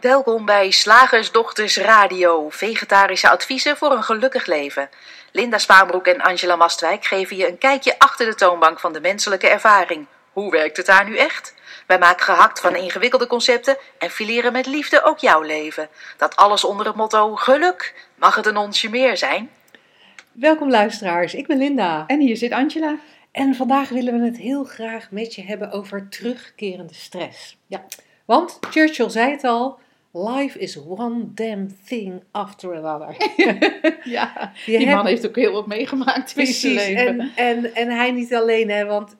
Welkom bij Slagersdochters Radio, vegetarische adviezen voor een gelukkig leven. Linda Spaanbroek en Angela Mastwijk geven je een kijkje achter de toonbank van de menselijke ervaring. Hoe werkt het daar nu echt? Wij maken gehakt van ingewikkelde concepten en fileren met liefde ook jouw leven. Dat alles onder het motto geluk. Mag het een onsje meer zijn? Welkom luisteraars, ik ben Linda. En hier zit Angela. En vandaag willen we het heel graag met je hebben over terugkerende stress. Ja. Want Churchill zei het al, life is one damn thing after another. ja, Je die hebt- man heeft ook heel wat meegemaakt in zijn leven. en, en, en hij niet alleen, hè, want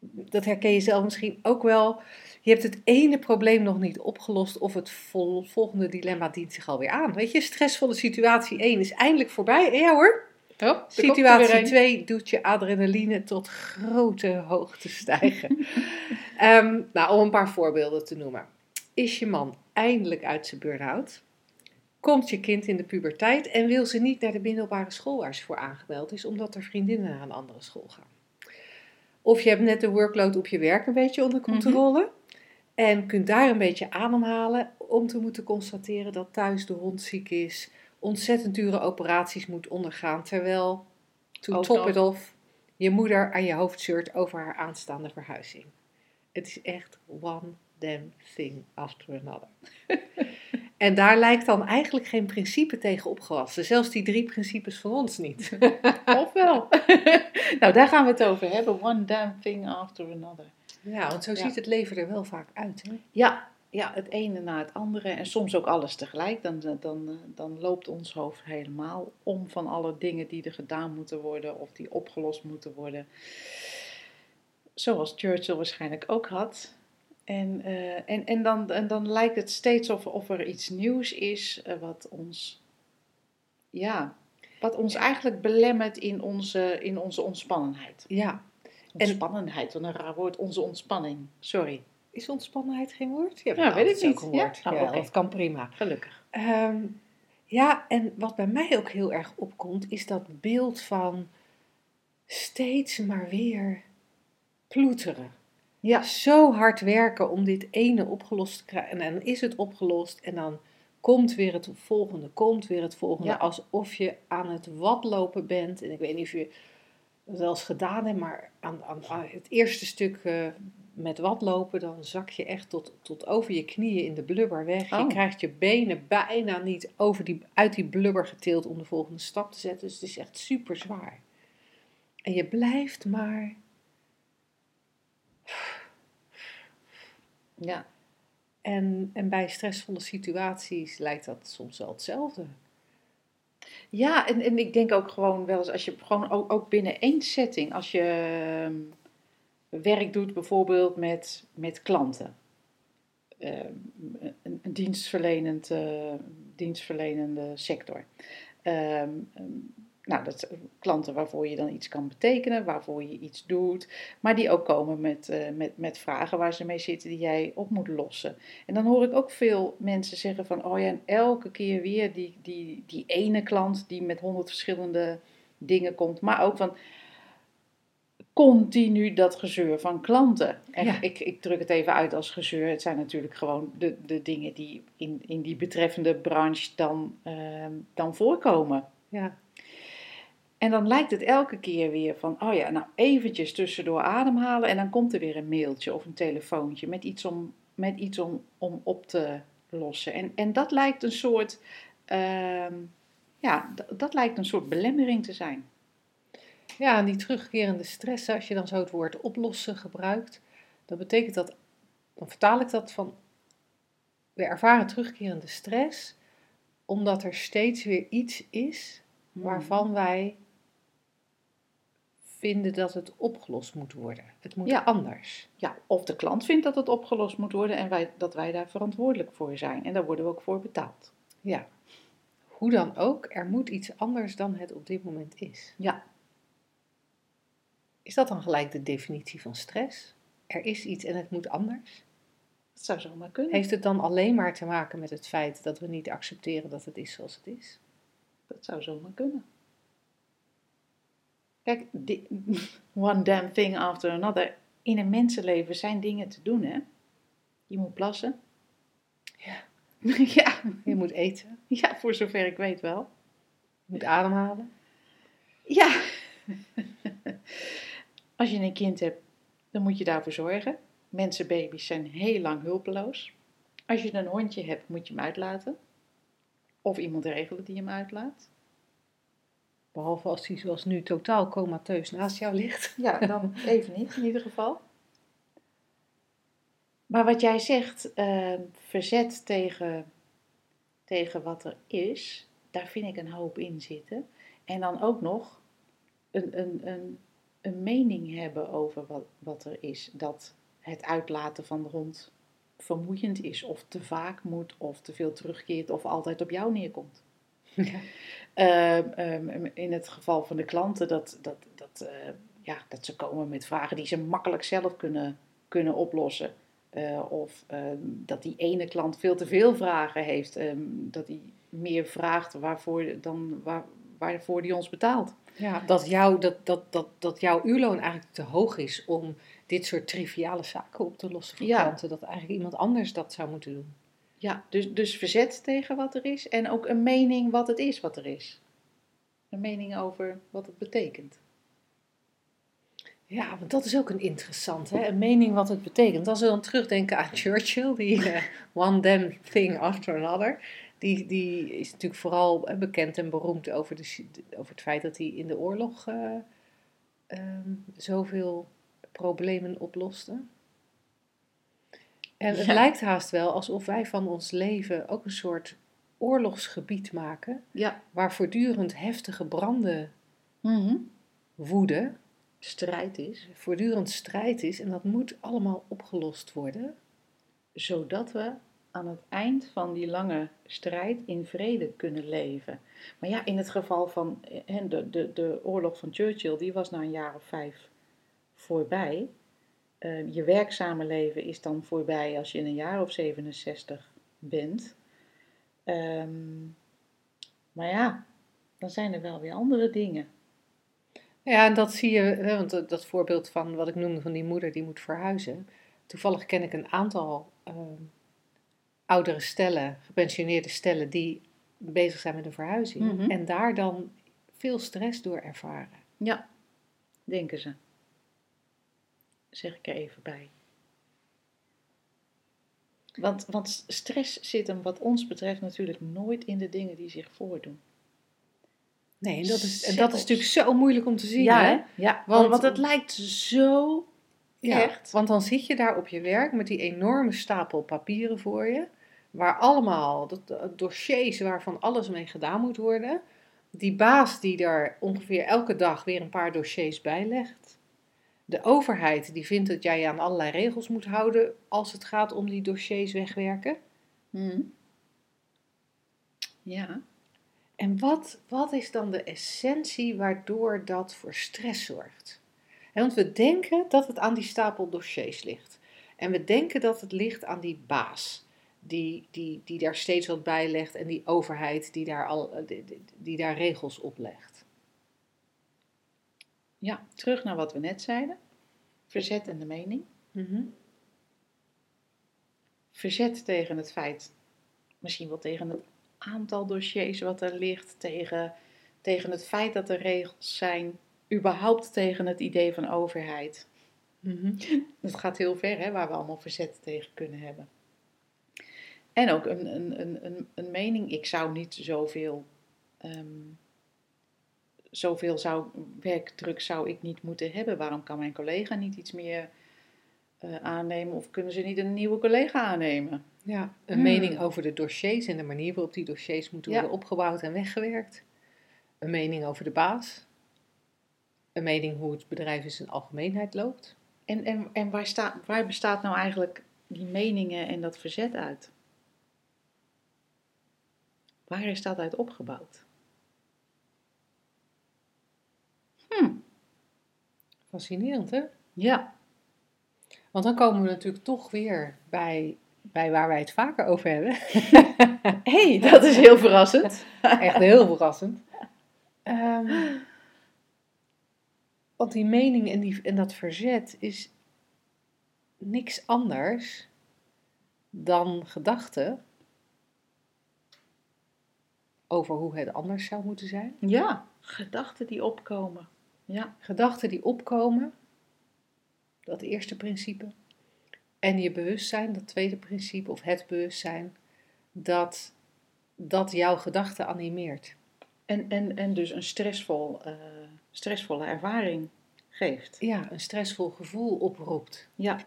dat herken je zelf misschien ook wel. Je hebt het ene probleem nog niet opgelost of het vol- volgende dilemma dient zich alweer aan. Weet je, stressvolle situatie 1 is eindelijk voorbij. Ja hoor, Oh, Situatie een. 2 doet je adrenaline tot grote hoogte stijgen. Ehm, nou, om een paar voorbeelden te noemen. Is je man eindelijk uit zijn burn-out? Komt je kind in de puberteit en wil ze niet naar de middelbare school waar ze voor aangemeld is, omdat er vriendinnen naar een andere school gaan? Of je hebt net de workload op je werk een beetje onder controle en kunt daar een beetje ademhalen om te moeten constateren dat thuis de hond ziek is, ontzettend dure operaties moet ondergaan, terwijl, to top it off, je moeder aan je hoofd zeurt over haar aanstaande verhuizing. Het is echt one damn thing after another. en daar lijkt dan eigenlijk geen principe tegen opgewassen. Zelfs die drie principes van ons niet. Of wel. nou, daar gaan we het over hebben. One damn thing after another. Ja, want zo Ja. ziet het leven er wel vaak uit. Hè? Ja, ja, het ene na het andere. En soms ook alles tegelijk. Dan, dan, dan loopt ons hoofd helemaal om van alle dingen die er gedaan moeten worden. Of die opgelost moeten worden. Zoals Churchill waarschijnlijk ook had. En, eh, en, en, dan, en dan lijkt het steeds of, of er iets nieuws is eh, wat ons, ja, wat ons eigenlijk belemmert in onze, in onze ontspannenheid. Ja. Ontspannenheid, wat een raar woord. Onze ontspanning. Sorry. Is ontspannenheid geen woord? Ja, Ja, weet ik niet. een Ja? woord. Ja, dat kan prima. Gelukkig. Ehm, ja, en wat bij mij ook heel erg opkomt, is dat beeld van steeds maar weer ploeteren. Ja. Zo hard werken om dit ene opgelost te krijgen. En dan is het opgelost en dan komt weer het volgende, komt weer het volgende. Ja. Alsof je aan het watlopen bent. En ik weet niet of je dat wel eens gedaan hebt, maar aan, aan, aan het eerste stuk eh, met watlopen, dan zak je echt tot, tot over je knieën in de blubber weg. Je Oh. krijgt je benen bijna niet over die, uit die blubber getild om de volgende stap te zetten. Dus het is echt super zwaar. En je blijft maar Ja. En, en bij stressvolle situaties lijkt dat soms wel hetzelfde. Ja, en, en ik denk ook gewoon wel eens, als je gewoon ook, ook binnen één setting, als je ehm, werk doet bijvoorbeeld met, met klanten, ehm, een, een dienstverlenend, eh, dienstverlenende sector. Ehm, nou, dat klanten waarvoor je dan iets kan betekenen, waarvoor je iets doet, maar die ook komen met, eh, met, met vragen waar ze mee zitten die jij op moet lossen. En dan hoor ik ook veel mensen zeggen van, oh ja, en elke keer weer die, die, die ene klant die met honderd verschillende dingen komt, maar ook van continu dat gezeur van klanten. En Ja. ik, ik druk het even uit als gezeur. Het zijn natuurlijk gewoon de, de dingen die in, in die betreffende branche dan, ehm, dan voorkomen. Ja, En dan lijkt het elke keer weer van, oh ja, nou eventjes tussendoor ademhalen en dan komt er weer een mailtje of een telefoontje met iets om, met iets om, om op te lossen. En, en dat lijkt een soort, ehm, ja, dat lijkt een soort belemmering te zijn. ja en die terugkerende stress, als je dan zo het woord oplossen gebruikt, dan betekent dat, dan vertaal ik dat van, we ervaren terugkerende stress, omdat er steeds weer iets is waarvan wij vinden dat het opgelost moet worden. Het moet Ja. anders. Ja, of de klant vindt dat het opgelost moet worden en wij, dat wij daar verantwoordelijk voor zijn. En daar worden we ook voor betaald. Ja. Hoe dan ook, er moet iets anders dan het op dit moment is. Ja, Is dat dan gelijk de definitie van stress? Er is iets en het moet anders? dat zou zomaar kunnen. Heeft het dan alleen maar te maken met het feit dat we niet accepteren dat het is zoals het is? Dat zou zomaar kunnen. Kijk, one damn thing after another. In een mensenleven zijn dingen te doen, hè? Je moet plassen. Ja. ja, Je moet eten. ja, voor zover ik weet wel. Je moet ademhalen. Ja. Als je een kind hebt, dan moet je daarvoor zorgen. Mensen, baby's zijn heel lang hulpeloos. Als je een hondje hebt, moet je hem uitlaten. Of iemand regelen die hem uitlaat. Behalve als hij zoals nu totaal comateus naast jou ligt. Ja, dan even niet in ieder geval. Maar wat jij zegt, eh, verzet tegen, tegen wat er is, daar vind ik een hoop in zitten. En dan ook nog een, een, een, een mening hebben over wat, wat er is. Dat het uitlaten van de hond vermoeiend is, of te vaak moet, of te veel terugkeert, of altijd op jou neerkomt. Ja. Ehm, ehm, in het geval van de klanten, dat, dat, dat, eh, ja, dat ze komen met vragen die ze makkelijk zelf kunnen, kunnen oplossen. Eh, of ehm, dat die ene klant veel te veel vragen heeft, dat hij meer vraagt waarvoor, dan waar, waarvoor die ons betaalt. Ja, dat, jou, dat, dat, dat, dat jouw uurloon eigenlijk te hoog is om dit soort triviale zaken op te lossen voor Ja. klanten. Dat eigenlijk iemand anders dat zou moeten doen. Ja, dus, dus verzet tegen wat er is en ook een mening wat het is wat er is. Een mening over wat het betekent. Ja, want dat is ook een interessant, hè? een mening wat het betekent. Als we dan terugdenken aan Churchill, die eh, one damn thing after another, die, die is natuurlijk vooral eh, bekend en beroemd over, de, over het feit dat hij in de oorlog eh, ehm, zoveel problemen oploste. En het Ja. lijkt haast wel alsof wij van ons leven ook een soort oorlogsgebied maken, Ja. waar voortdurend heftige branden Mhm. woeden Strijd is, voortdurend strijd is en dat moet allemaal opgelost worden. zodat we aan het eind van die lange strijd in vrede kunnen leven. Maar ja, in het geval van eh, de, de, de oorlog van Churchill, die was na een jaar of vijf voorbij. Eh, je werkzame leven is dan voorbij als je in een jaar of 67 bent. Ehm, maar ja, dan zijn er wel weer andere dingen. Ja, en dat zie je, want dat, dat voorbeeld van wat ik noemde van die moeder die moet verhuizen. Toevallig ken ik een aantal ehm, oudere stellen, gepensioneerde stellen, die bezig zijn met een verhuizing. Mhm. En daar dan veel stress door ervaren. Ja, denken ze. Zeg ik er even bij. Want, want stress zit hem wat ons betreft natuurlijk nooit in de dingen die zich voordoen. Nee, en dat is, en dat is natuurlijk zo moeilijk om te zien. Ja, hè? Ja, Want- want, want het lijkt zo Ja, Echt? Want dan zit je daar op je werk met die enorme stapel papieren voor je, waar allemaal dat, dat dossiers waarvan alles mee gedaan moet worden. Die baas die daar ongeveer elke dag weer een paar dossiers bij legt. De overheid die vindt dat jij je aan allerlei regels moet houden als het gaat om die dossiers wegwerken. Mhm. Ja. En wat, wat is dan de essentie waardoor dat voor stress zorgt? Want we denken dat het aan die stapel dossiers ligt. En we denken dat het ligt aan die baas, die, die, die daar steeds wat bij legt, en die overheid die daar, al, eh, die, die- die daar regels op legt. Ja, terug naar wat we net zeiden. Verzet en de mening. Verzet tegen het feit, misschien wel tegen het aantal dossiers wat er ligt, tegen, tegen het feit dat er regels zijn, überhaupt tegen het idee van overheid. Mhm. Dat gaat heel ver, hè, waar we allemaal verzet tegen kunnen hebben. En ook een, een, een, een, een mening, ik zou niet zoveel, ehm zoveel zou, werkdruk zou ik niet moeten hebben. Waarom kan mijn collega niet iets meer eh, aannemen of kunnen ze niet een nieuwe collega aannemen? Ja, een Hmm. mening over de dossiers en de manier waarop die dossiers moeten Ja. worden opgebouwd en weggewerkt. Een mening over de baas. Een mening hoe het bedrijf in zijn algemeenheid loopt. En, en, en waar, staat, waar bestaat nou eigenlijk die meningen en dat verzet uit? Waar is dat uit opgebouwd? Hm, Fascinerend, hè? ja. Want dan komen we natuurlijk toch weer bij, bij waar wij het vaker over hebben. hey, dat is heel verrassend. Echt heel verrassend. Ehm, want die mening en, die, en dat verzet is niks anders dan gedachten over hoe het anders zou moeten zijn. Ja, gedachten die opkomen. Ja. Gedachten die opkomen, dat eerste principe. En je bewustzijn, dat tweede principe, of het bewustzijn, dat, dat jouw gedachten animeert. En, en, en dus een stressvol, eh, stressvolle ervaring geeft. Ja, een stressvol gevoel oproept. Ja.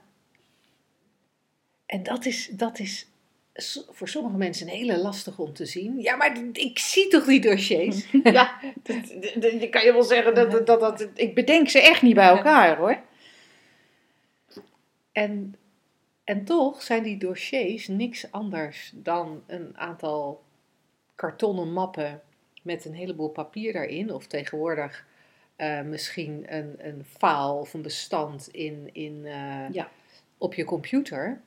En dat is, dat is voor sommige mensen een hele lastige om te zien. Ja, maar ik zie toch die dossiers? ja, dat, dat- dat- je kan je wel zeggen dat, dat, dat, dat- ik bedenk ze echt niet bij elkaar hoor. En, en toch zijn die dossiers niks anders dan een aantal kartonnen mappen met een heleboel papier daarin. Of tegenwoordig eh, misschien een, een file of een bestand in, in, eh, Ja. op je computer.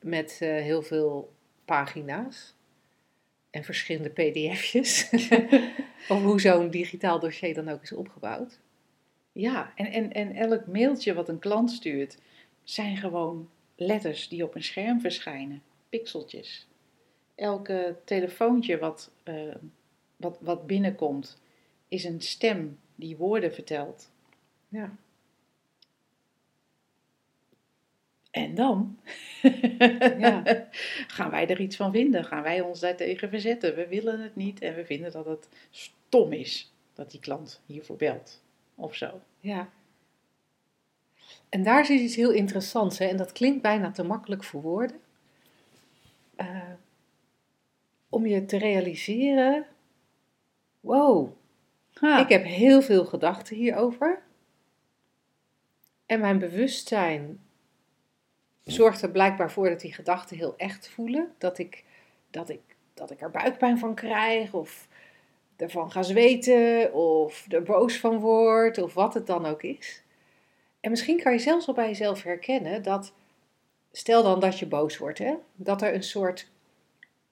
Met eh, heel veel pagina's en verschillende pdf'jes. of hoe zo'n digitaal dossier dan ook is opgebouwd. Ja, en, en, en elk mailtje wat een klant stuurt, zijn gewoon letters die op een scherm verschijnen, pixeltjes. Elke telefoontje wat, eh, wat, wat binnenkomt, is een stem die woorden vertelt. Ja. En dan Ja. gaan wij er iets van vinden, gaan wij ons daartegen verzetten. We willen het niet en we vinden dat het stom is dat die klant hiervoor belt. Of zo. Ja. En daar zit iets heel interessants, hè? en dat klinkt bijna te makkelijk voor woorden. Eh, om je te realiseren: wow, Ha. ik heb heel veel gedachten hierover. En mijn bewustzijn zorgt er blijkbaar voor dat die gedachten heel echt voelen. Dat ik, dat ik, dat ik er buikpijn van krijg, of ervan ga zweten, of er boos van word, of wat het dan ook is. En misschien kan je zelfs wel bij jezelf herkennen dat, stel dan dat je boos wordt, hè, dat er een soort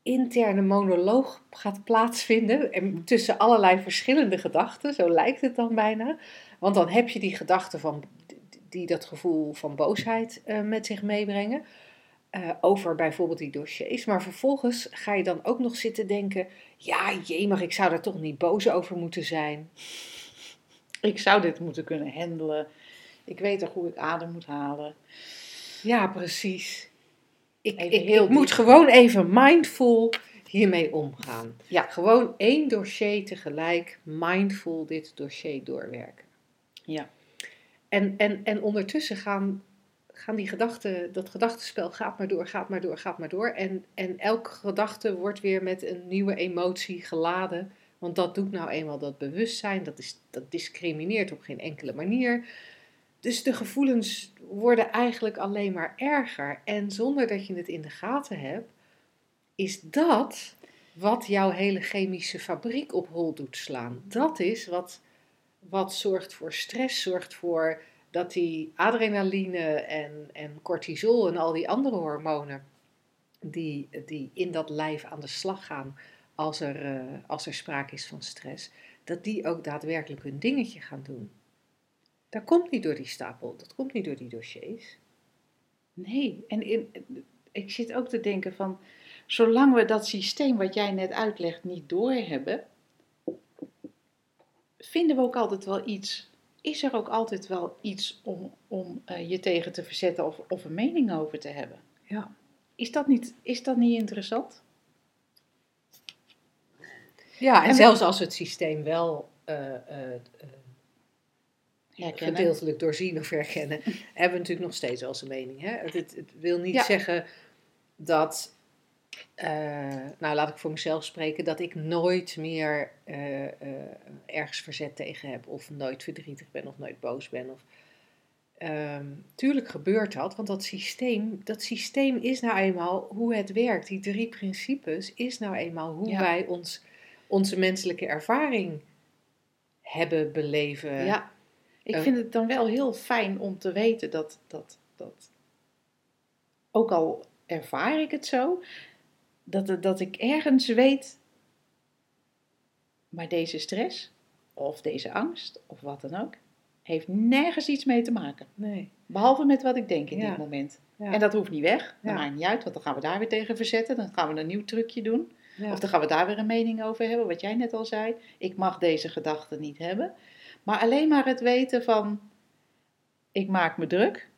interne monoloog gaat plaatsvinden en tussen allerlei verschillende gedachten, zo lijkt het dan bijna. Want dan heb je die gedachten van, die dat gevoel van boosheid eh, met zich meebrengen. eh, over bijvoorbeeld die dossiers. Maar vervolgens ga je dan ook nog zitten denken: ja, maar ik zou er toch niet boos over moeten zijn. Ik zou dit moeten kunnen handelen. Ik weet toch hoe ik adem moet halen. Ja, precies. Ik, ik, ik moet gewoon even mindful hiermee omgaan. Ja. Gewoon één dossier tegelijk mindful dit dossier doorwerken. Ja. En, en, en ondertussen gaan, gaan die gedachten, dat gedachtenspel gaat maar door, gaat maar door, gaat maar door. En, en elke gedachte wordt weer met een nieuwe emotie geladen. Want dat doet nou eenmaal dat bewustzijn, dat, is, dat discrimineert op geen enkele manier. Dus de gevoelens worden eigenlijk alleen maar erger. En zonder dat je het in de gaten hebt, is dat wat jouw hele chemische fabriek op hol doet slaan. Dat is wat, wat zorgt voor stress, zorgt voor dat die adrenaline en, en cortisol en al die andere hormonen die, die in dat lijf aan de slag gaan als er, eh, als er sprake is van stress, dat die ook daadwerkelijk hun dingetje gaan doen. Dat komt niet door die stapel, dat komt niet door die dossiers. Nee, en in, ik zit ook te denken van, zolang we dat systeem wat jij net uitlegt niet doorhebben, vinden we ook altijd wel iets, is er ook altijd wel iets om, om eh, je tegen te verzetten of, of een mening over te hebben. Ja. Is dat niet, is dat niet interessant? Ja, en, zelfs als we het systeem wel eh, eh, gedeeltelijk doorzien of herkennen, hebben we natuurlijk nog steeds wel een mening. Hè? Het, het, het wil niet Ja. zeggen dat, eh, nou laat ik voor mezelf spreken, dat ik nooit meer eh, eh, ergens verzet tegen heb, of nooit verdrietig ben, of nooit boos ben. Of, Ehm, tuurlijk gebeurt dat, want dat systeem, dat systeem is nou eenmaal hoe het werkt. Die drie principes is nou eenmaal hoe Ja. wij ons, onze menselijke ervaring hebben, beleven. Ja, ik vind het dan wel heel fijn om te weten dat, dat, dat ook al ervaar ik het zo, dat, dat ik ergens weet, maar deze stress of deze angst of wat dan ook, heeft nergens iets mee te maken. Nee. Behalve met wat ik denk in Ja. dit moment. Ja. En dat hoeft niet weg. Dat Ja. maakt niet uit, want dan gaan we daar weer tegen verzetten. Dan gaan we een nieuw trucje doen. Of dan gaan we daar weer een mening over hebben, wat jij net al zei. Ik mag deze gedachte niet hebben. Maar alleen maar het weten van, ik maak me druk.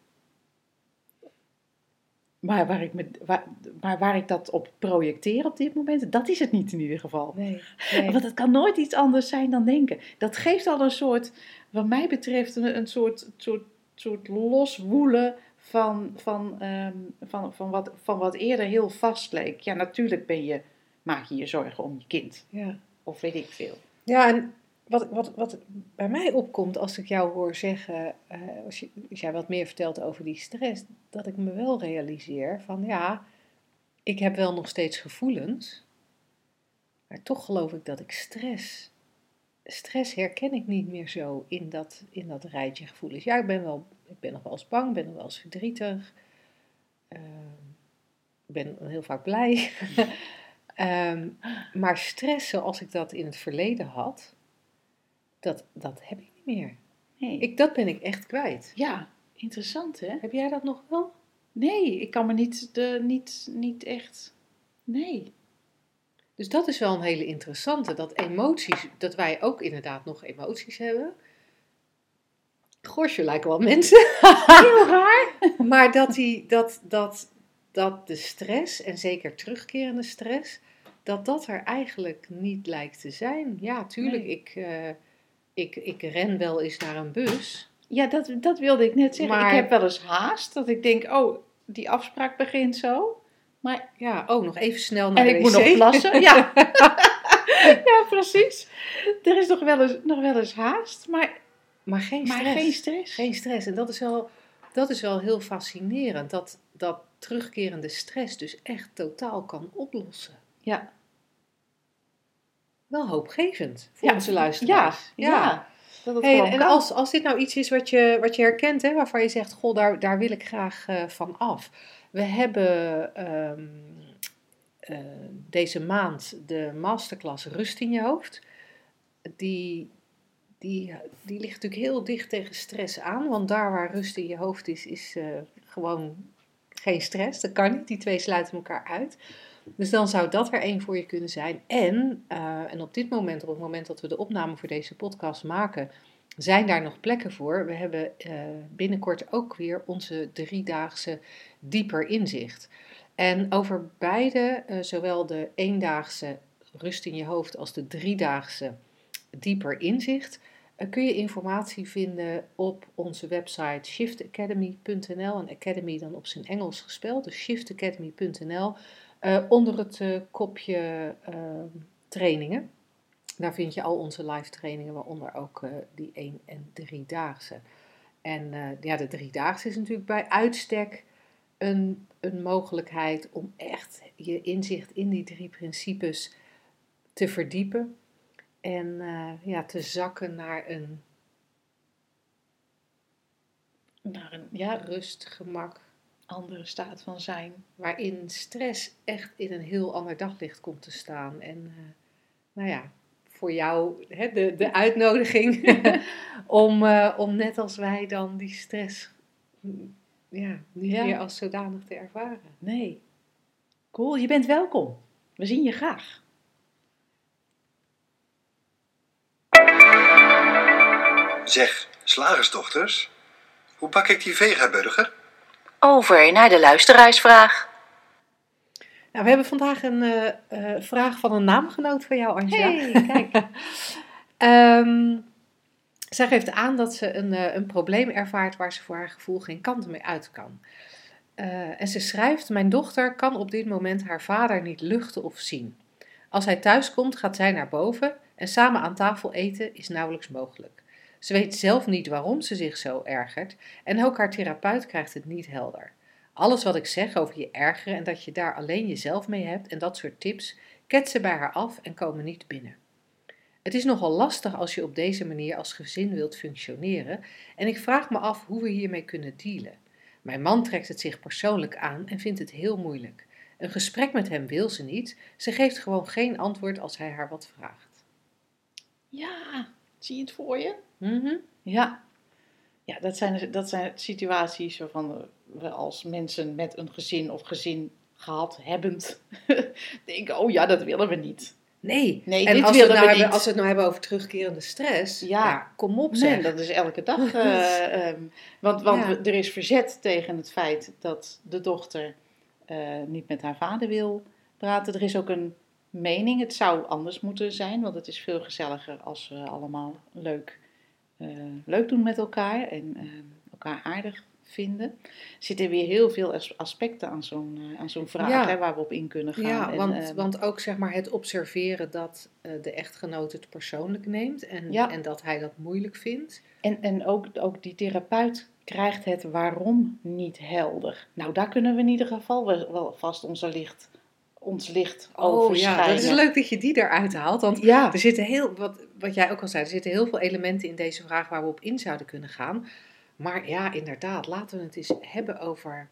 Maar waar ik, me, waar, maar waar ik dat op projecteer op dit moment, dat is het niet in ieder geval. Nee, nee. Want het kan nooit iets anders zijn dan denken. Dat geeft al een soort, wat mij betreft, een, een soort, soort, soort loswoelen van, van, ehm, van, van, wat, van wat eerder heel vast leek. Ja, natuurlijk ben je, maak je je zorgen om je kind. Ja. Of weet ik veel. Ja, en wat, wat, wat bij mij opkomt als ik jou hoor zeggen, eh, als, je, als jij wat meer vertelt over die stress, dat ik me wel realiseer van ja, ik heb wel nog steeds gevoelens, maar toch geloof ik dat ik stress, stress herken ik niet meer zo in dat, in dat rijtje gevoelens. Ja, ik ben, wel, ik ben nog wel eens bang, ben nog wel eens verdrietig, ik ben heel vaak blij. Ehm, maar stress zoals ik dat in het verleden had, dat, dat heb ik niet meer. Nee. Ik, dat ben ik echt kwijt. ja, interessant hè? Heb jij dat nog wel? Nee, ik kan me niet, de, niet, niet echt... Nee. Dus dat is wel een hele interessante, dat emoties, dat wij ook inderdaad nog emoties hebben. Gosh, je lijken wel mensen. Heel raar. Maar dat, die, dat, dat, dat de stress, en zeker terugkerende stress, dat dat er eigenlijk niet lijkt te zijn. Ja, tuurlijk, Nee. ik, eh, ik, ik ren wel eens naar een bus. Ja, dat, dat wilde ik net zeggen. Maar- Ik heb wel eens haast, dat ik denk, oh, die afspraak begint zo. Maar, Ja, oh, nog even snel naar en de ik moet nog plassen. Ja. ja, precies. Er is nog wel eens, nog wel eens haast, maar, Maar geen maar stress. geen stress. Geen stress. En dat is wel, dat is wel heel fascinerend. Dat, dat terugkerende stress dus echt totaal kan oplossen. Ja. Wel hoopgevend voor Ja, onze Ja, luisteraars. ja. Dat het Hey, gewoon en kan. als, als dit nou iets is wat je, wat je herkent, hè, waarvan je zegt, goh, daar, daar wil ik graag eh, van af. We hebben ehm, eh, deze maand de masterclass Rust in je hoofd. Die, die, die ligt natuurlijk heel dicht tegen stress aan, want daar waar rust in je hoofd is, is eh, gewoon geen stress. Dat kan niet, die twee sluiten elkaar uit. Dus dan zou dat er één voor je kunnen zijn. En, eh, en op dit moment, op het moment dat we de opname voor deze podcast maken, zijn daar nog plekken voor. We hebben eh, binnenkort ook weer onze driedaagse dieper inzicht. En over beide, eh, zowel de eendaagse rust in je hoofd als de driedaagse dieper inzicht, kun je informatie vinden op onze website shiftacademy.nl. En academy dan op zijn Engels gespeld, dus shiftacademy.nl. eh, onder het eh, kopje eh, trainingen. Daar vind je al onze live trainingen, waaronder ook eh, die 1 en 3-daagse. En eh, ja, de 3-daagse is natuurlijk bij uitstek een, een mogelijkheid om echt je inzicht in die drie principes te verdiepen. En eh, ja, te zakken naar een Naar een ja, rust, gemak, andere staat van zijn. waarin stress echt in een heel ander daglicht komt te staan. En eh, nou ja, voor jou hè, de, de uitnodiging om, eh, om net als wij dan die stress ja, niet Ja. meer als zodanig te ervaren. Nee. Cool, je bent welkom. We zien je graag. Zeg, slagersdochters, hoe bak ik die vegaburger? Over naar de luisteraarsvraag. Nou, we hebben vandaag een eh, eh, vraag van een naamgenoot van jou, Angela. Hey, kijk. Ehm, zij geeft aan dat ze een, eh, een probleem ervaart waar ze voor haar gevoel geen kant mee uit kan. Eh, en ze schrijft: Mijn dochter kan op dit moment haar vader niet luchten of zien. Als hij thuis komt, gaat zij naar boven en samen aan tafel eten is nauwelijks mogelijk. Ze weet zelf niet waarom ze zich zo ergert en ook haar therapeut krijgt het niet helder. Alles wat ik zeg over je ergeren en dat je daar alleen jezelf mee hebt en dat soort tips, ketsen bij haar af en komen niet binnen. Het is nogal lastig als je op deze manier als gezin wilt functioneren en ik vraag me af hoe we hiermee kunnen dealen. Mijn man trekt het zich persoonlijk aan en vindt het heel moeilijk. Een gesprek met hem wil ze niet, ze geeft gewoon geen antwoord als hij haar wat vraagt. Ja, zie je het voor je? Mhm. Ja. Ja, dat zijn, dat zijn situaties waarvan we als mensen met een gezin of gezin gehad, hebbend, denken, oh ja, dat willen we niet. Nee. Nee, en dit als we, het willen nou we hebben, niet. als we het nou hebben over terugkerende stress, ja, Ja. kom op Nee, zeg. dat is elke dag. eh, ehm, want want Ja. er is verzet tegen het feit dat de dochter eh, niet met haar vader wil praten. Er is ook een mening, het zou anders moeten zijn, want het is veel gezelliger als we allemaal leuk, leuk doen met elkaar en eh, elkaar aardig vinden. Er zitten weer heel veel as- aspecten aan zo'n eh, aan zo'n vraag Ja. hè, waar we op in kunnen gaan. Ja, En, want, ehm, want ook zeg maar het observeren dat eh, de echtgenoot het persoonlijk neemt en, Ja. en dat hij dat moeilijk vindt. En, en ook, ook die therapeut krijgt het waarom niet helder. Nou, daar kunnen we in ieder geval wel, wel vast onze licht, ons licht over Oh ja, dat is leuk dat je die eruit haalt. Want Ja, er zitten heel, wat, wat jij ook al zei, er zitten heel veel elementen in deze vraag waar we op in zouden kunnen gaan. Maar ja, inderdaad, laten we het eens hebben over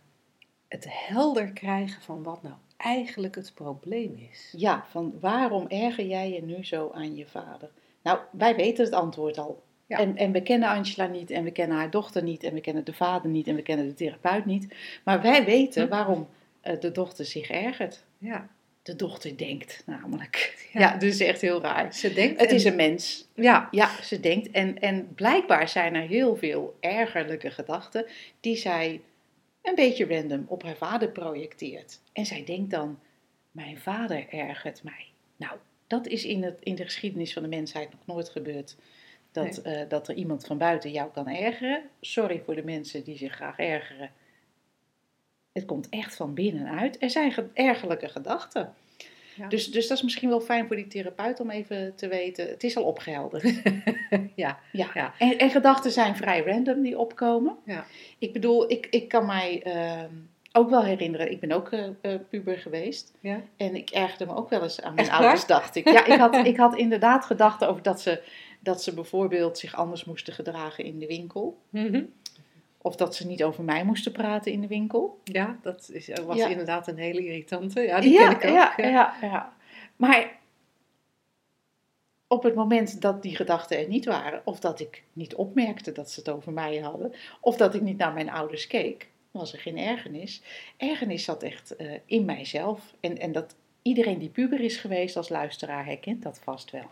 het helder krijgen van wat nou eigenlijk het probleem is. ja, van waarom erger jij je nu zo aan je vader? Nou, wij weten het antwoord al. Ja. En, en we kennen Angela niet, en we kennen haar dochter niet, en we kennen de vader niet, en we kennen de therapeut niet. Maar wij weten Hm. waarom de dochter zich ergert. Ja, De dochter denkt namelijk. Ja. Is echt heel raar. ze denkt. Het en- is een mens. Ja, Ja, ze denkt. En, en blijkbaar zijn er heel veel ergerlijke gedachten die zij een beetje random op haar vader projecteert. En zij denkt dan, mijn vader ergert mij. Nou, dat is in, het, in de geschiedenis van de mensheid nog nooit gebeurd. Dat, eh, dat er iemand van buiten jou kan ergeren. Sorry voor de mensen die zich graag ergeren. Het komt echt van binnenuit. Er zijn ge- ergerlijke gedachten. Ja. Dus, dus dat is misschien wel fijn voor die therapeut om even te weten. Het is al opgehelderd. ja, Ja, Ja. En, en gedachten zijn vrij random die opkomen. Ja. Ik bedoel, ik, ik kan mij ehm, ook wel herinneren, ik ben ook eh, eh, puber geweest. ja. En ik ergerde me ook wel eens aan mijn Echt waar? ouders, dacht ik. Ja, ik had, ik had inderdaad gedachten over dat ze, dat ze bijvoorbeeld zich anders moesten gedragen in de winkel. Mhm. Of dat ze niet over mij moesten praten in de winkel. Ja, dat is, was Ja. inderdaad een hele irritante. Ja, die ja, ken ik ook. Ja, ja, ja. Maar op het moment dat die gedachten er niet waren, of dat ik niet opmerkte dat ze het over mij hadden, of dat ik niet naar mijn ouders keek, was er geen ergernis. Ergernis zat echt eh, in mijzelf. En, en dat iedereen die puber is geweest als luisteraar herkent dat vast wel.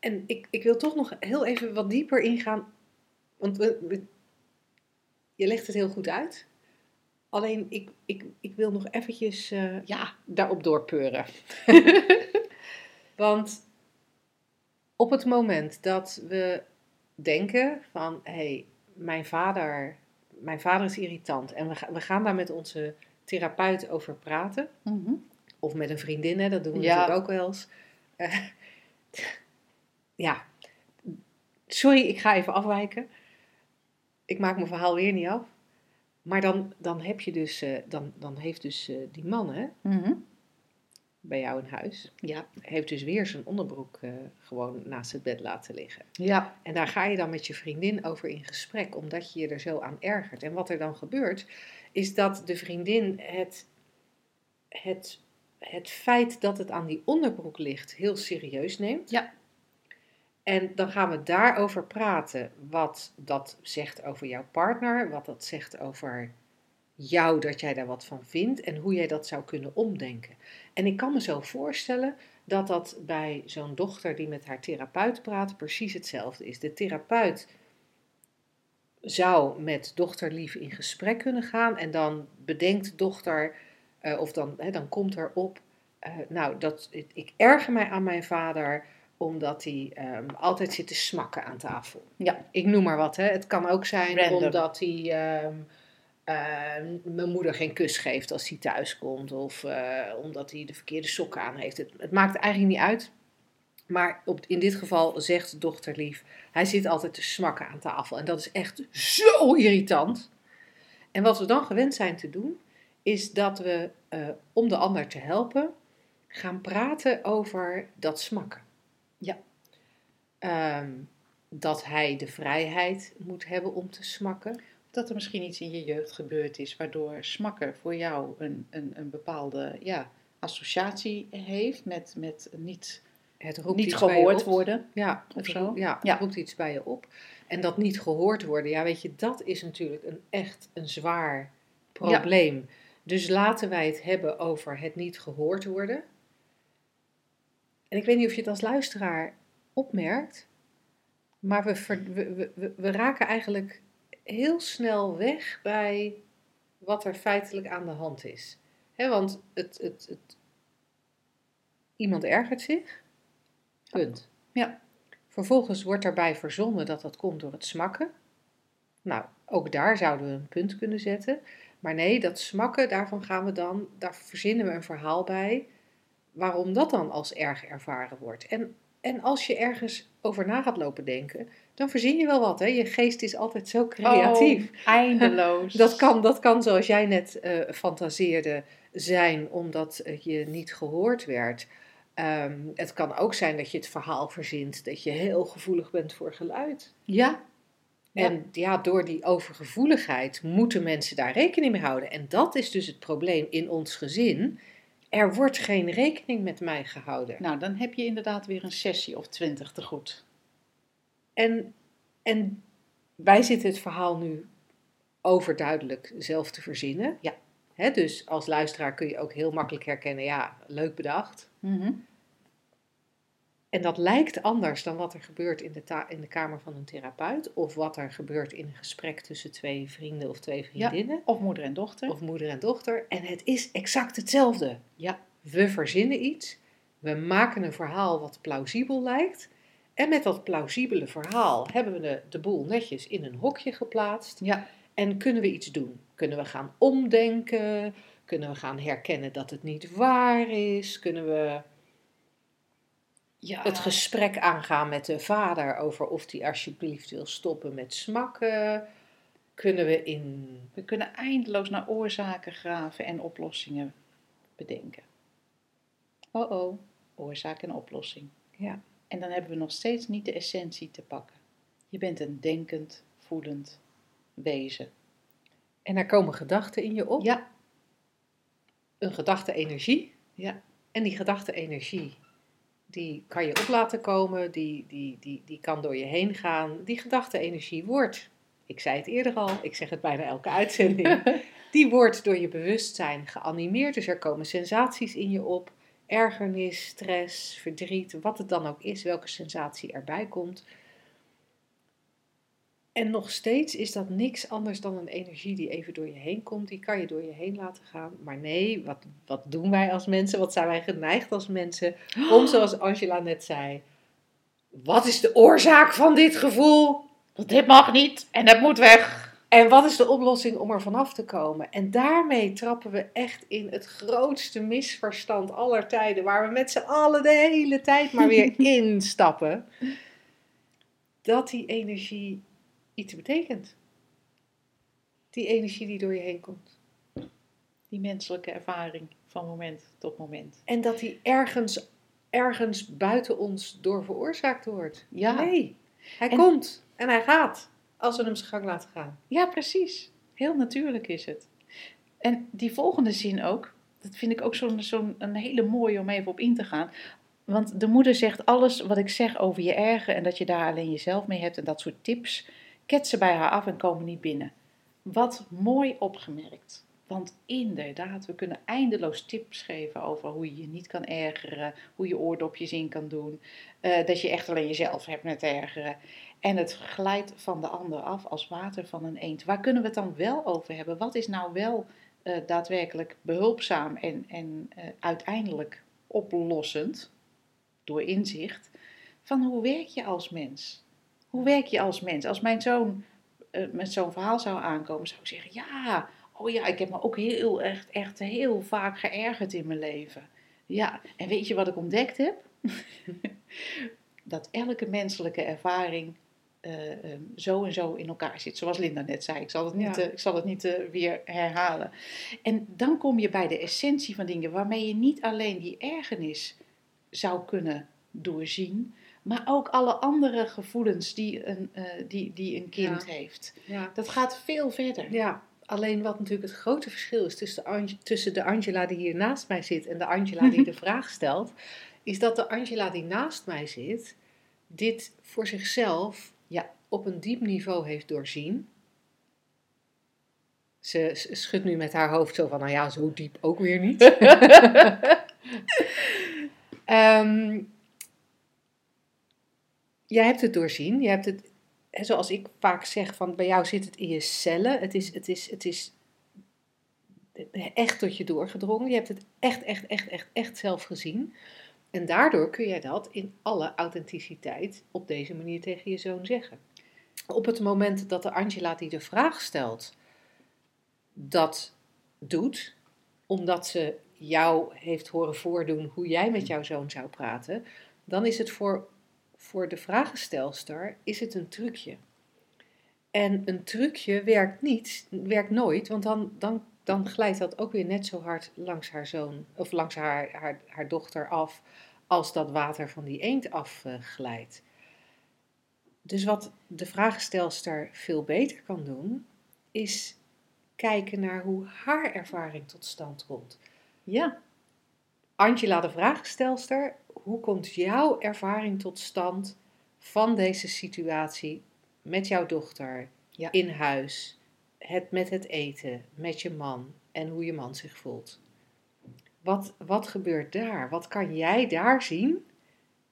En ik, ik wil toch nog heel even wat dieper ingaan. Want we, we- je legt het heel goed uit. Alleen ik, ik, ik wil nog eventjes eh, Ja, daarop doorpeuren. Want op het moment dat we denken van... hé, hey, mijn, vader, mijn vader is irritant. En we, we gaan daar met onze therapeut over praten. mhm. Of met een vriendin, hè, dat doen we Ja. natuurlijk ook wel eens. Eh, ja, sorry, ik ga even afwijken. Ik maak mijn verhaal weer niet af. Maar dan, dan heb je dus, eh, dan, dan heeft dus eh, die man hè, Mhm. bij jou in huis, ja, heeft dus weer zijn onderbroek eh, gewoon naast het bed laten liggen. ja, En daar ga je dan met je vriendin over in gesprek, omdat je je er zo aan ergert. En wat er dan gebeurt, is dat de vriendin het, het, het feit dat het aan die onderbroek ligt heel serieus neemt. Ja. En dan gaan we daarover praten, wat dat zegt over jouw partner, wat dat zegt over jou, dat jij daar wat van vindt en hoe jij dat zou kunnen omdenken. En ik kan me zo voorstellen dat dat bij zo'n dochter die met haar therapeut praat precies hetzelfde is. De therapeut zou met dochterlief in gesprek kunnen gaan en dan bedenkt dochter, eh, of dan, dan komt er op, eh, nou, dat, ik erger mij aan mijn vader omdat hij ehm, altijd zit te smakken aan tafel. Ja. Ik noem maar wat, hè. Het kan ook zijn Random. omdat hij ehm, ehm, mijn moeder geen kus geeft als hij thuis komt. Of eh, omdat hij de verkeerde sokken aan heeft. Het, het maakt eigenlijk niet uit. Maar op, in dit geval zegt dochterlief, hij zit altijd te smakken aan tafel. En dat is echt zo irritant. En wat we dan gewend zijn te doen, is dat we, eh, om de ander te helpen, gaan praten over dat smakken. Ja. Ehm, dat hij de vrijheid moet hebben om te smakken. dat er misschien iets in je jeugd gebeurd is waardoor smakken voor jou een, een, een bepaalde ja, associatie heeft met, met niet, Het roept niet iets gehoord worden. Ja, Of het, zo. roept- ja, Ja. het roept iets bij je op. En dat niet gehoord worden, ja, weet je, dat is natuurlijk een echt een zwaar probleem. Dus laten wij het hebben over het niet gehoord worden. En ik weet niet of je het als luisteraar opmerkt, maar we, ver- we, we- raken eigenlijk heel snel weg bij wat er feitelijk aan de hand is. Want het, het, het, iemand ergert zich, punt. Ja. Vervolgens wordt daarbij verzonnen dat dat komt door het smakken. Nou, ook daar zouden we een punt kunnen zetten. Maar nee, dat smakken, daarvan gaan we dan, daar verzinnen we een verhaal bij waarom dat dan als erg ervaren wordt. En, en als je ergens over na gaat lopen denken, dan verzin je wel wat. Hè? Je geest is altijd zo creatief. Oh, eindeloos. Dat kan, dat kan, zoals jij net eh, fantaseerde, zijn omdat eh, je niet gehoord werd. Ehm, het kan ook zijn dat je het verhaal verzint dat je heel gevoelig bent voor geluid. Ja. Ja. En ja, door die overgevoeligheid moeten mensen daar rekening mee houden. En dat is dus het probleem in ons gezin. Er wordt geen rekening met mij gehouden. Nou, dan heb je inderdaad weer een sessie of twintig te goed. En, en wij zitten het verhaal nu overduidelijk zelf te verzinnen. Ja. Hè, dus als luisteraar kun je ook heel makkelijk herkennen, ja, leuk bedacht. Mhm. En dat lijkt anders dan wat er gebeurt in de, ta- in de kamer van een therapeut. Of wat er gebeurt in een gesprek tussen twee vrienden of twee vriendinnen. Of moeder en dochter. Of moeder en dochter. En het is exact hetzelfde. Ja. We verzinnen iets. We maken een verhaal wat plausibel lijkt. En met dat plausibele verhaal hebben we de, de boel netjes in een hokje geplaatst. Ja. En kunnen we iets doen? Kunnen we gaan omdenken? Kunnen we gaan herkennen dat het niet waar is? Kunnen we ja. het gesprek aangaan met de vader over of hij alsjeblieft wil stoppen met smakken? Kunnen we in. We kunnen eindeloos naar oorzaken graven en oplossingen bedenken. Oh oh, oorzaak en oplossing. Ja. En dan hebben we nog steeds niet de essentie te pakken. Je bent een denkend, voelend wezen. En er komen gedachten in je op. Ja, Een gedachte-energie. ja, En die gedachte-energie, die kan je op laten komen, die, die, die, die kan door je heen gaan. Die gedachte-energie wordt, ik zei het eerder al, ik zeg het bijna elke uitzending, die wordt door je bewustzijn geanimeerd. Dus er komen sensaties in je op, ergernis, stress, verdriet, wat het dan ook is, welke sensatie erbij komt. En nog steeds is dat niks anders dan een energie die even door je heen komt. Die kan je door je heen laten gaan. Maar nee, wat, wat doen wij als mensen? Wat zijn wij geneigd als mensen? Om, zoals Angela net zei, wat is de oorzaak van dit gevoel? Want dit mag niet en dat moet weg. En wat is de oplossing om er vanaf te komen? En daarmee trappen we echt in het grootste misverstand aller tijden, waar we met z'n allen de hele tijd maar weer instappen. Dat die energie iets betekent. Die energie die door je heen komt. Die menselijke ervaring van moment tot moment. En dat die ergens, ergens buiten ons door veroorzaakt wordt. Ja. Nee, hij En- komt en hij gaat als we hem zijn gang laten gaan. Ja, precies. Heel natuurlijk is het. En die volgende zin ook, dat vind ik ook zo'n zo'n een hele mooie om even op in te gaan. Want de moeder zegt alles wat ik zeg over je ergen en dat je daar alleen jezelf mee hebt en dat soort tips, ketsen bij haar af en komen niet binnen. Wat mooi opgemerkt. Want inderdaad, we kunnen eindeloos tips geven over hoe je je niet kan ergeren, hoe je oordopjes in kan doen, eh, dat je echt alleen jezelf hebt met ergeren. En het glijdt van de ander af als water van een eend. Waar kunnen we het dan wel over hebben? Wat is nou wel eh, daadwerkelijk behulpzaam en, en eh, uiteindelijk oplossend, door inzicht, van hoe werk je als mens? Hoe werk je als mens? Als mijn zoon eh, met zo'n verhaal zou aankomen, zou ik zeggen, ja, oh ja, ik heb me ook heel, echt, echt heel vaak geërgerd in mijn leven. Ja, en weet je wat ik ontdekt heb? dat elke menselijke ervaring eh, ehm, zo en zo in elkaar zit. Zoals Linda net zei. Ik zal het niet, Ja. eh, ik zal het niet weer herhalen. En dan kom je bij de essentie van dingen waarmee je niet alleen die ergernis zou kunnen doorzien, maar ook alle andere gevoelens die een, eh, die, die een kind Ja. heeft. Ja. Dat gaat veel verder. Ja, alleen wat natuurlijk het grote verschil is tussen de, Ange- tussen de Angela die hier naast mij zit en de Angela die de vraag stelt, is dat de Angela die naast mij zit, dit voor zichzelf Ja. op een diep niveau heeft doorzien. Ze schudt nu met haar hoofd zo van, nou ja, zo diep ook weer niet. Ehm, jij hebt het doorzien. Je hebt het, zoals ik vaak zeg, van bij jou zit het in je cellen. Het is, het is, het is echt tot je doorgedrongen. Je hebt het echt, echt, echt, echt, echt zelf gezien. En daardoor kun jij dat in alle authenticiteit op deze manier tegen je zoon zeggen. Op het moment dat de Angela die de vraag stelt, dat doet, omdat ze jou heeft horen voordoen hoe jij met jouw zoon zou praten, dan is het voor, voor de vragenstelster is het een trucje. En een trucje werkt niet, werkt nooit, want dan, dan, dan glijdt dat ook weer net zo hard langs haar zoon of langs haar, haar, haar dochter af als dat water van die eend afglijdt. Dus wat de vragenstelster veel beter kan doen, is kijken naar hoe haar ervaring tot stand komt. Ja, Angela, de vragenstelster, hoe komt jouw ervaring tot stand van deze situatie met jouw dochter Ja. in huis, het met het eten, met je man en hoe je man zich voelt? Wat, wat gebeurt daar? Wat kan jij daar zien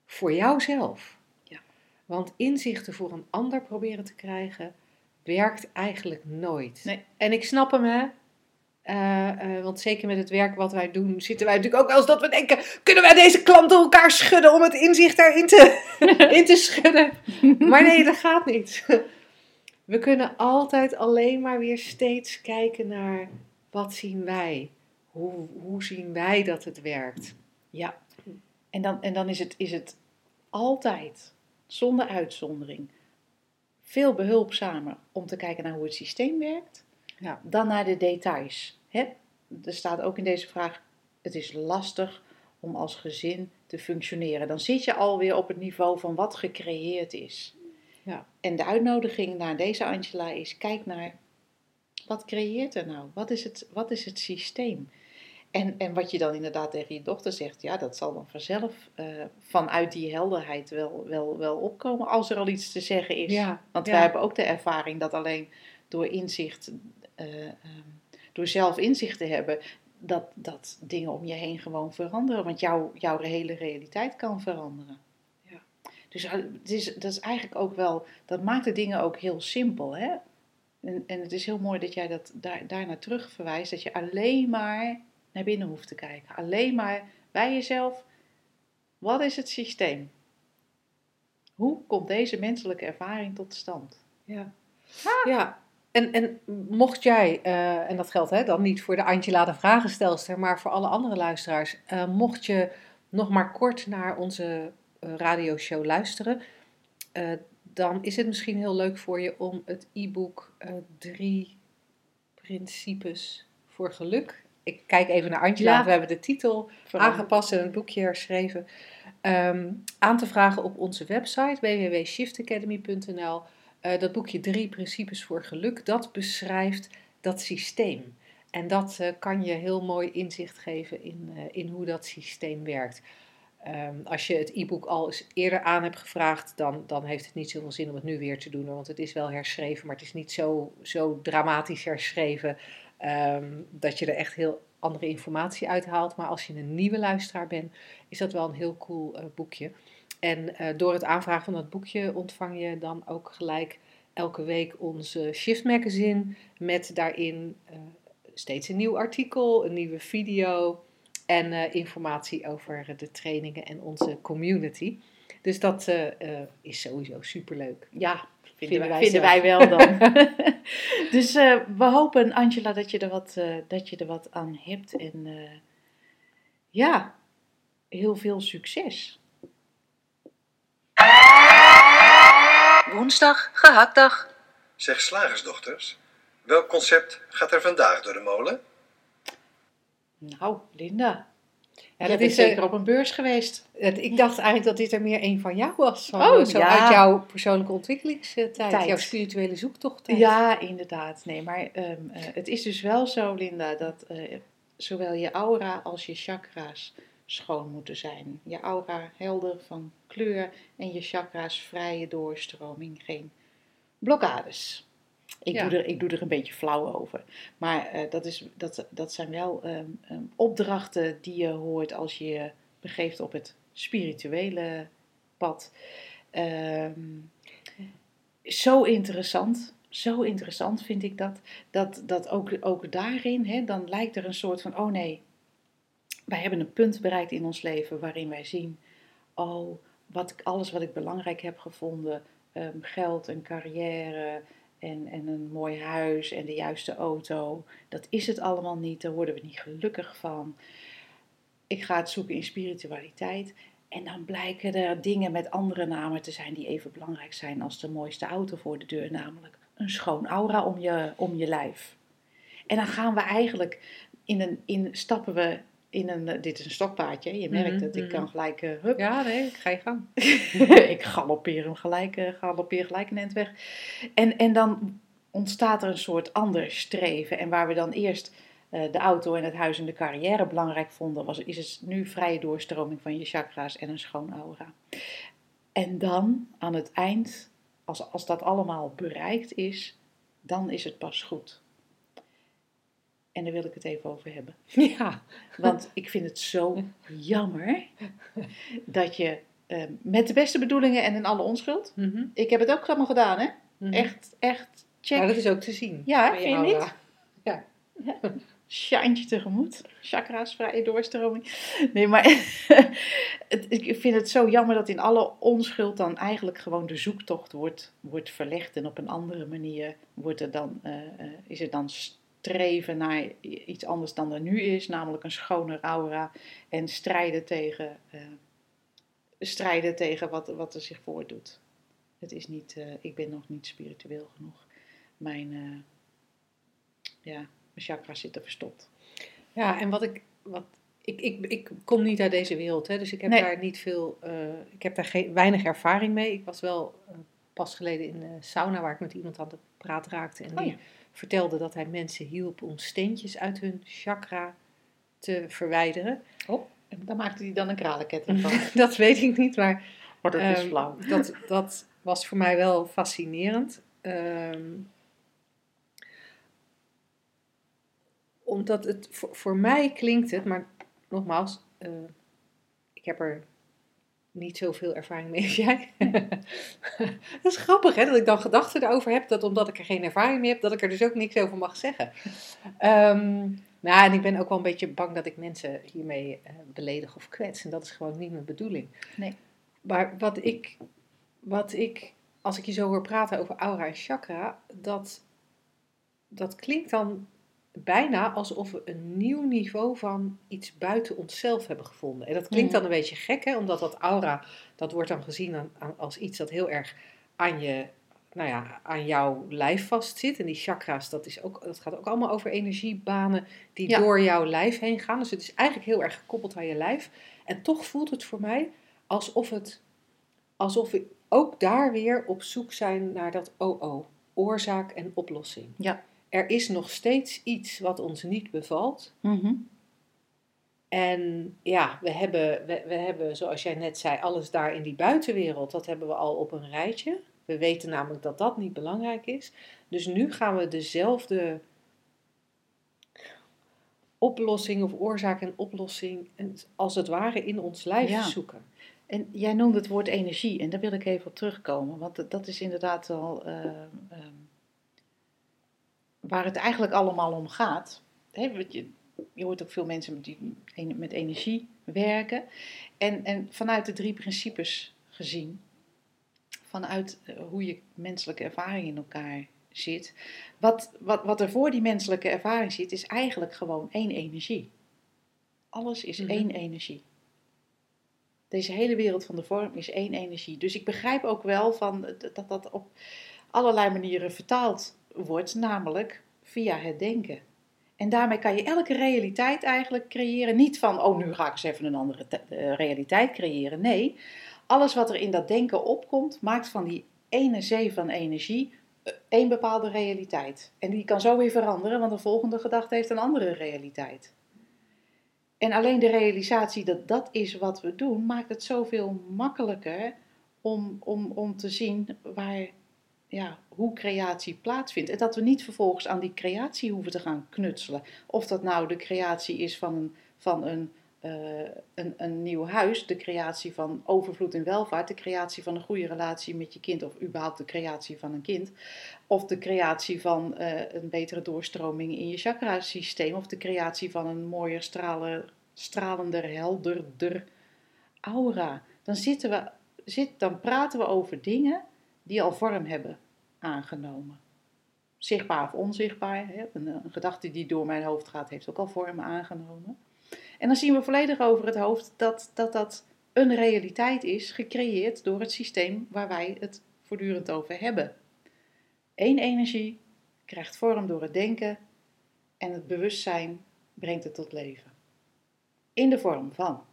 voor jouzelf? Ja. Want inzichten voor een ander proberen te krijgen werkt eigenlijk nooit. Nee. En ik snap hem, hè? Eh, eh, want zeker met het werk wat wij doen, zitten wij natuurlijk ook wel eens dat we denken: kunnen wij deze klanten elkaar schudden om het inzicht erin te, in te schudden? Maar nee, dat gaat niet. We kunnen altijd alleen maar weer steeds kijken naar wat zien wij? Hoe, hoe zien wij dat het werkt? ja. En dan, en dan is, het, is het altijd, zonder uitzondering, veel behulpzamer om te kijken naar hoe het systeem werkt, Ja. dan naar de details. Er staat ook in deze vraag, het is lastig om als gezin te functioneren. Dan zit je alweer op het niveau van wat gecreëerd is. Ja. En de uitnodiging naar deze Angela is, kijk naar, wat creëert er nou? Wat is het, wat is het systeem? En, en wat je dan inderdaad tegen je dochter zegt, ja, dat zal dan vanzelf eh, vanuit die helderheid wel, wel, wel opkomen als er al iets te zeggen is. Ja, Want ja. wij hebben ook de ervaring dat alleen door inzicht, eh, ehm, door zelf inzicht te hebben, dat, dat dingen om je heen gewoon veranderen. Want jouw, jouw hele realiteit kan veranderen. Ja. Dus eh, het is, dat is eigenlijk ook wel, dat maakt de dingen ook heel simpel. Hè? En, en het is heel mooi dat jij dat daar, daar naar terug verwijst. Dat je alleen maar naar binnen hoeft te kijken. Alleen maar bij jezelf. Wat is het systeem? Hoe komt deze menselijke ervaring tot stand? Ja. ja. En, en mocht jij, eh, en dat geldt hè, dan niet voor de Angela de Vragenstelster, maar voor alle andere luisteraars, eh, mocht je nog maar kort naar onze eh, radioshow luisteren, dan is het misschien heel leuk voor je om het e-book Drie Principes voor Geluk. Ik kijk even naar Angela, Ja. we hebben de titel aangepast en het boekje herschreven. ehm, aan te vragen op onze website www.shiftacademy.nl. Eh, dat boekje Drie Principes voor Geluk, dat beschrijft dat systeem. En dat eh, kan je heel mooi inzicht geven in, eh, in hoe dat systeem werkt. Ehm, als je het e-book al eens eerder aan hebt gevraagd, dan, dan heeft het niet zoveel zin om het nu weer te doen. Want het is wel herschreven, maar het is niet zo, zo dramatisch herschreven ehm, dat je er echt heel andere informatie uithaalt. Maar als je een nieuwe luisteraar bent, is dat wel een heel cool boekje. En eh, door het aanvragen van dat boekje ontvang je dan ook gelijk elke week onze Shift Magazine met daarin eh, steeds een nieuw artikel, een nieuwe video en eh, informatie over de trainingen en onze community. Dus dat is sowieso superleuk. Ja, vinden, Vinden wij, vinden wij wel dan. dus we hopen, Angela, dat je er wat, dat je er wat aan hebt. En ja, heel veel succes. Woensdag, gehaktdag. Zeg slagersdochters, welk concept gaat er vandaag door de molen? Nou, Linda, Ja, dat is, eh, zeker op een beurs geweest. het- ik dacht eigenlijk dat dit er meer een van jou was. Zo, Oh, zo ja. uit jouw persoonlijke ontwikkelingstijd, Tijd. jouw spirituele zoektocht. Ja, inderdaad. Nee, maar ehm, eh, het is dus wel zo, Linda, dat eh, zowel je aura als je chakra's schoon moeten zijn. Je aura helder van kleur en je chakra's vrije doorstroming, geen blokkades. Ik, Ja. doe er, ik doe er een beetje flauw over. Maar eh, dat, is, dat, dat zijn wel ehm, ehm, opdrachten die je hoort als je je begeeft op het spirituele pad. Ehm, zo interessant. Zo interessant vind ik dat. Dat, dat ook, ook daarin, hè, dan lijkt er een soort van: oh nee, wij hebben een punt bereikt in ons leven waarin wij zien: oh, wat, ik- alles wat ik belangrijk heb gevonden, ehm, geld en carrière en, en een mooi huis en de juiste auto, dat is het allemaal niet. Daar worden we niet gelukkig van. Ik ga het zoeken in spiritualiteit. En dan blijken er dingen met andere namen te zijn die even belangrijk zijn als de mooiste auto voor de deur, namelijk een schoon aura om je, om je lijf. En dan gaan we eigenlijk in een, in, stappen we in een, eh, dit is een stokpaardje, je merkt Mhm, het, ik mhm. kan gelijk, eh, hup, Ja, nee, ik ga je gang. ik galoppeer hem gelijk, eh, galoppeer gelijk een eind weg. En, en dan ontstaat er een soort ander streven. En waar we dan eerst de auto en het huis en de carrière belangrijk vonden, was, is het nu vrije doorstroming van je chakra's en een schoon aura. En dan aan het eind, als, als dat allemaal bereikt is, dan is het pas goed. En daar wil ik het even over hebben. Ja, Want ik vind het zo jammer dat je eh, met de beste bedoelingen en in alle onschuld. Mhm, Ik heb het ook allemaal gedaan, hè? mhm. Echt, echt. Check. Maar dat is ook te zien. Ja, vind je niet? Shantje tegemoet. Chakra's, vrije doorstroming. Nee, maar het, ik vind het zo jammer dat in alle onschuld dan eigenlijk gewoon de zoektocht wordt, wordt verlegd. En op een andere manier wordt er dan, eh, eh, is het dan streven naar iets anders dan er nu is. Namelijk een schoner aura. En strijden tegen, eh, strijden tegen wat, wat er zich voordoet. Het is niet, eh, ik ben nog niet spiritueel genoeg. Mijn, eh, ja, mijn chakras zitten verstopt. Ja, en wat ik. Wat, ik, ik, ik kom niet uit deze wereld, hè, dus ik heb Nee. daar niet veel. ik heb daar geen, weinig ervaring mee. Ik was wel pas geleden in de sauna waar ik met iemand aan de praat raakte. En Oh die ja. Vertelde dat hij mensen hielp om steentjes uit hun chakra te verwijderen. En daar maakte hij dan een kralenketting van. dat weet ik niet, maar Maar dat is Ehm, flauw. Dat, dat was voor mij wel fascinerend. Ehm, omdat het voor, voor mij klinkt het, maar nogmaals, eh, ik heb er niet zoveel ervaring mee als jij. dat is grappig hè, dat ik dan gedachten erover heb, dat omdat ik er geen ervaring mee heb, dat ik er dus ook niks over mag zeggen. Ehm, nou, en ik ben ook wel een beetje bang dat ik mensen hiermee eh, beledig of kwets. En dat is gewoon niet mijn bedoeling. Nee. Maar wat ik, wat ik, als ik je zo hoor praten over aura en chakra, dat, dat klinkt dan bijna alsof we een nieuw niveau van iets buiten onszelf hebben gevonden. En dat klinkt dan een beetje gek, hè? omdat dat aura, dat wordt dan gezien aan, aan- als iets dat heel erg aan je, nou ja, aan jouw lijf vastzit. En die chakra's, dat, is ook, dat gaat ook allemaal over energiebanen die Ja. door jouw lijf heen gaan. Dus het is eigenlijk heel erg gekoppeld aan je lijf. En toch voelt het voor mij alsof, het, alsof we ook daar weer op zoek zijn naar dat OO, oorzaak en oplossing. Ja. Er is nog steeds iets wat ons niet bevalt. Mhm. En ja, we hebben, we, we hebben, zoals jij net zei, alles daar in die buitenwereld, dat hebben we al op een rijtje. We weten namelijk dat dat niet belangrijk is. Dus nu gaan we dezelfde oplossing of oorzaak en oplossing als het ware in ons lijf Ja. zoeken. En jij noemde het woord energie en daar wil ik even op terugkomen. Want dat- is inderdaad wel ehm, ehm, waar het eigenlijk allemaal om gaat. Hè, je, je hoort ook veel mensen die met energie werken. En, en vanuit de drie principes gezien, vanuit eh, hoe je menselijke ervaring in elkaar zit. Wat, wat, wat er voor die menselijke ervaring zit, is eigenlijk gewoon één energie. Alles is Mhm. één energie. Deze hele wereld van de vorm is één energie. Dus ik begrijp ook wel van, dat dat op allerlei manieren vertaald wordt, namelijk via het denken. En daarmee kan je elke realiteit eigenlijk creëren. Niet van, oh nu ga ik eens even een andere eh, realiteit creëren. Nee, alles wat er in dat denken opkomt, maakt van die ene zee van energie eh, één bepaalde realiteit. En die kan zo weer veranderen, want de volgende gedachte heeft een andere realiteit. En alleen de realisatie dat dat is wat we doen, maakt het zoveel makkelijker om, om, om te zien waar, ja, hoe creatie plaatsvindt. En dat we niet vervolgens aan die creatie hoeven te gaan knutselen. Of dat nou de creatie is van een, van een, eh, een, een nieuw huis, de creatie van overvloed en welvaart, de creatie van een goede relatie met je kind, of überhaupt de creatie van een kind. Of de creatie van eh, een betere doorstroming in je chakrasysteem, of de creatie van een mooier, stralen, stralender, helderder aura. Dan, zitten we, zit, dan praten we over dingen die al vorm hebben aangenomen. Zichtbaar of onzichtbaar. Hè? Een, een, gedachte die door mijn hoofd gaat, heeft ook al vorm aangenomen. En dan zien we volledig over het hoofd dat dat, dat een realiteit is, gecreëerd door het systeem waar wij het voortdurend over hebben. Eén energie krijgt vorm door het denken en het bewustzijn brengt het tot leven. In de vorm van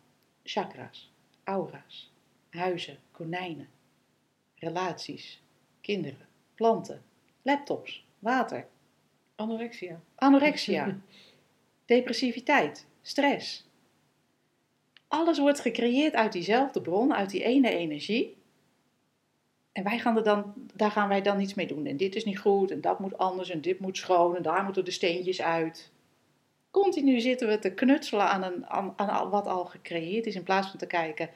chakra's, aura's, huizen, konijnen, relaties, kinderen, planten, laptops, water, Anorexia. anorexia, depressiviteit, stress. Alles wordt gecreëerd uit diezelfde bron, uit die ene energie. En wij gaan er dan, daar gaan wij dan iets mee doen. En dit is niet goed, en dat moet anders, en dit moet schoon, en daar moeten de steentjes uit. Continu zitten we te knutselen aan, een, aan, aan wat al gecreëerd is, in plaats van te kijken,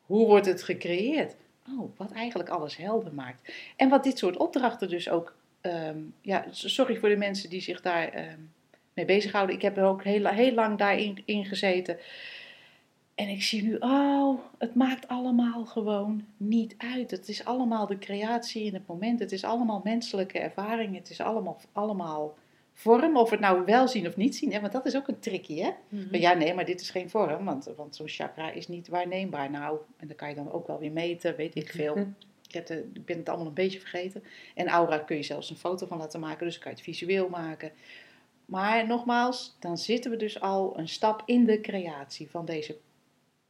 hoe wordt het gecreëerd? Oh, wat eigenlijk alles helder maakt. En wat dit soort opdrachten dus ook, um, ja, sorry voor de mensen die zich daar um, mee bezighouden. Ik heb er ook heel, heel lang daarin in gezeten. En ik zie nu, oh, het maakt allemaal gewoon niet uit. Het is allemaal de creatie in het moment. Het is allemaal menselijke ervaring. Het is allemaal, allemaal vorm. Of het nou wel zien of niet zien. Hè? Want dat is ook een tricky, hè? Mm -hmm. Ja, nee, maar dit is geen vorm. Want, want zo'n chakra is niet waarneembaar. Nou, en dan kan je dan ook wel weer meten, weet ik veel. Ik, heb ik ben het allemaal een beetje vergeten. En aura kun je zelfs een foto van laten maken. Dus kan je het visueel maken. Maar nogmaals, dan zitten we dus al een stap in de creatie van deze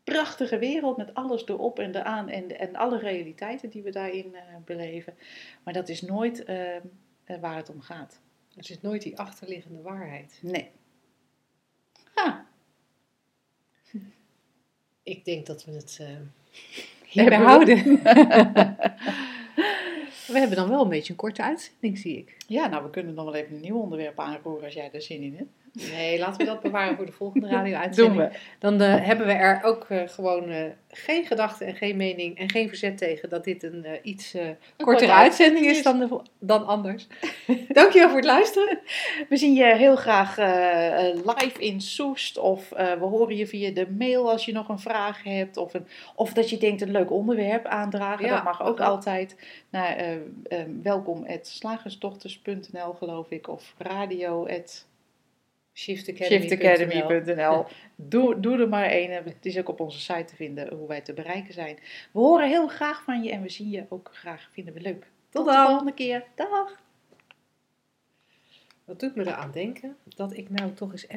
prachtige wereld met alles erop en eraan en, en alle realiteiten die we daarin uh, beleven. Maar dat is nooit uh, waar het om gaat. Het is nooit die achterliggende waarheid. Nee. Ah. Ik denk dat we het uh, hierbij houden. we hebben dan wel een beetje een korte uitzending, zie ik. Ja, nou, we kunnen nog wel even een nieuw onderwerp aanroeren als jij er zin in hebt. Nee, laten we dat bewaren voor de volgende radio-uitzending. Dan uh, hebben we er ook uh, gewoon uh, geen gedachte en geen mening en geen verzet tegen dat dit een iets kortere uitzending is dan, de, dan anders. Dankjewel voor het luisteren. We zien je heel graag live in Soest of we horen je via de mail als je nog een vraag hebt of, een, of dat je denkt een leuk onderwerp aandragen. Ja, dat mag ook altijd naar welkom slagersdochters.nl geloof ik of radio shiftacademy.nl. Doe, doe er maar één. Het is ook op onze site te vinden hoe wij te bereiken zijn. We horen heel graag van je en we zien je ook graag. Vinden we leuk. Tot, Tot de volgende keer. Dag. Wat doet me eraan denken dat ik nou toch eens even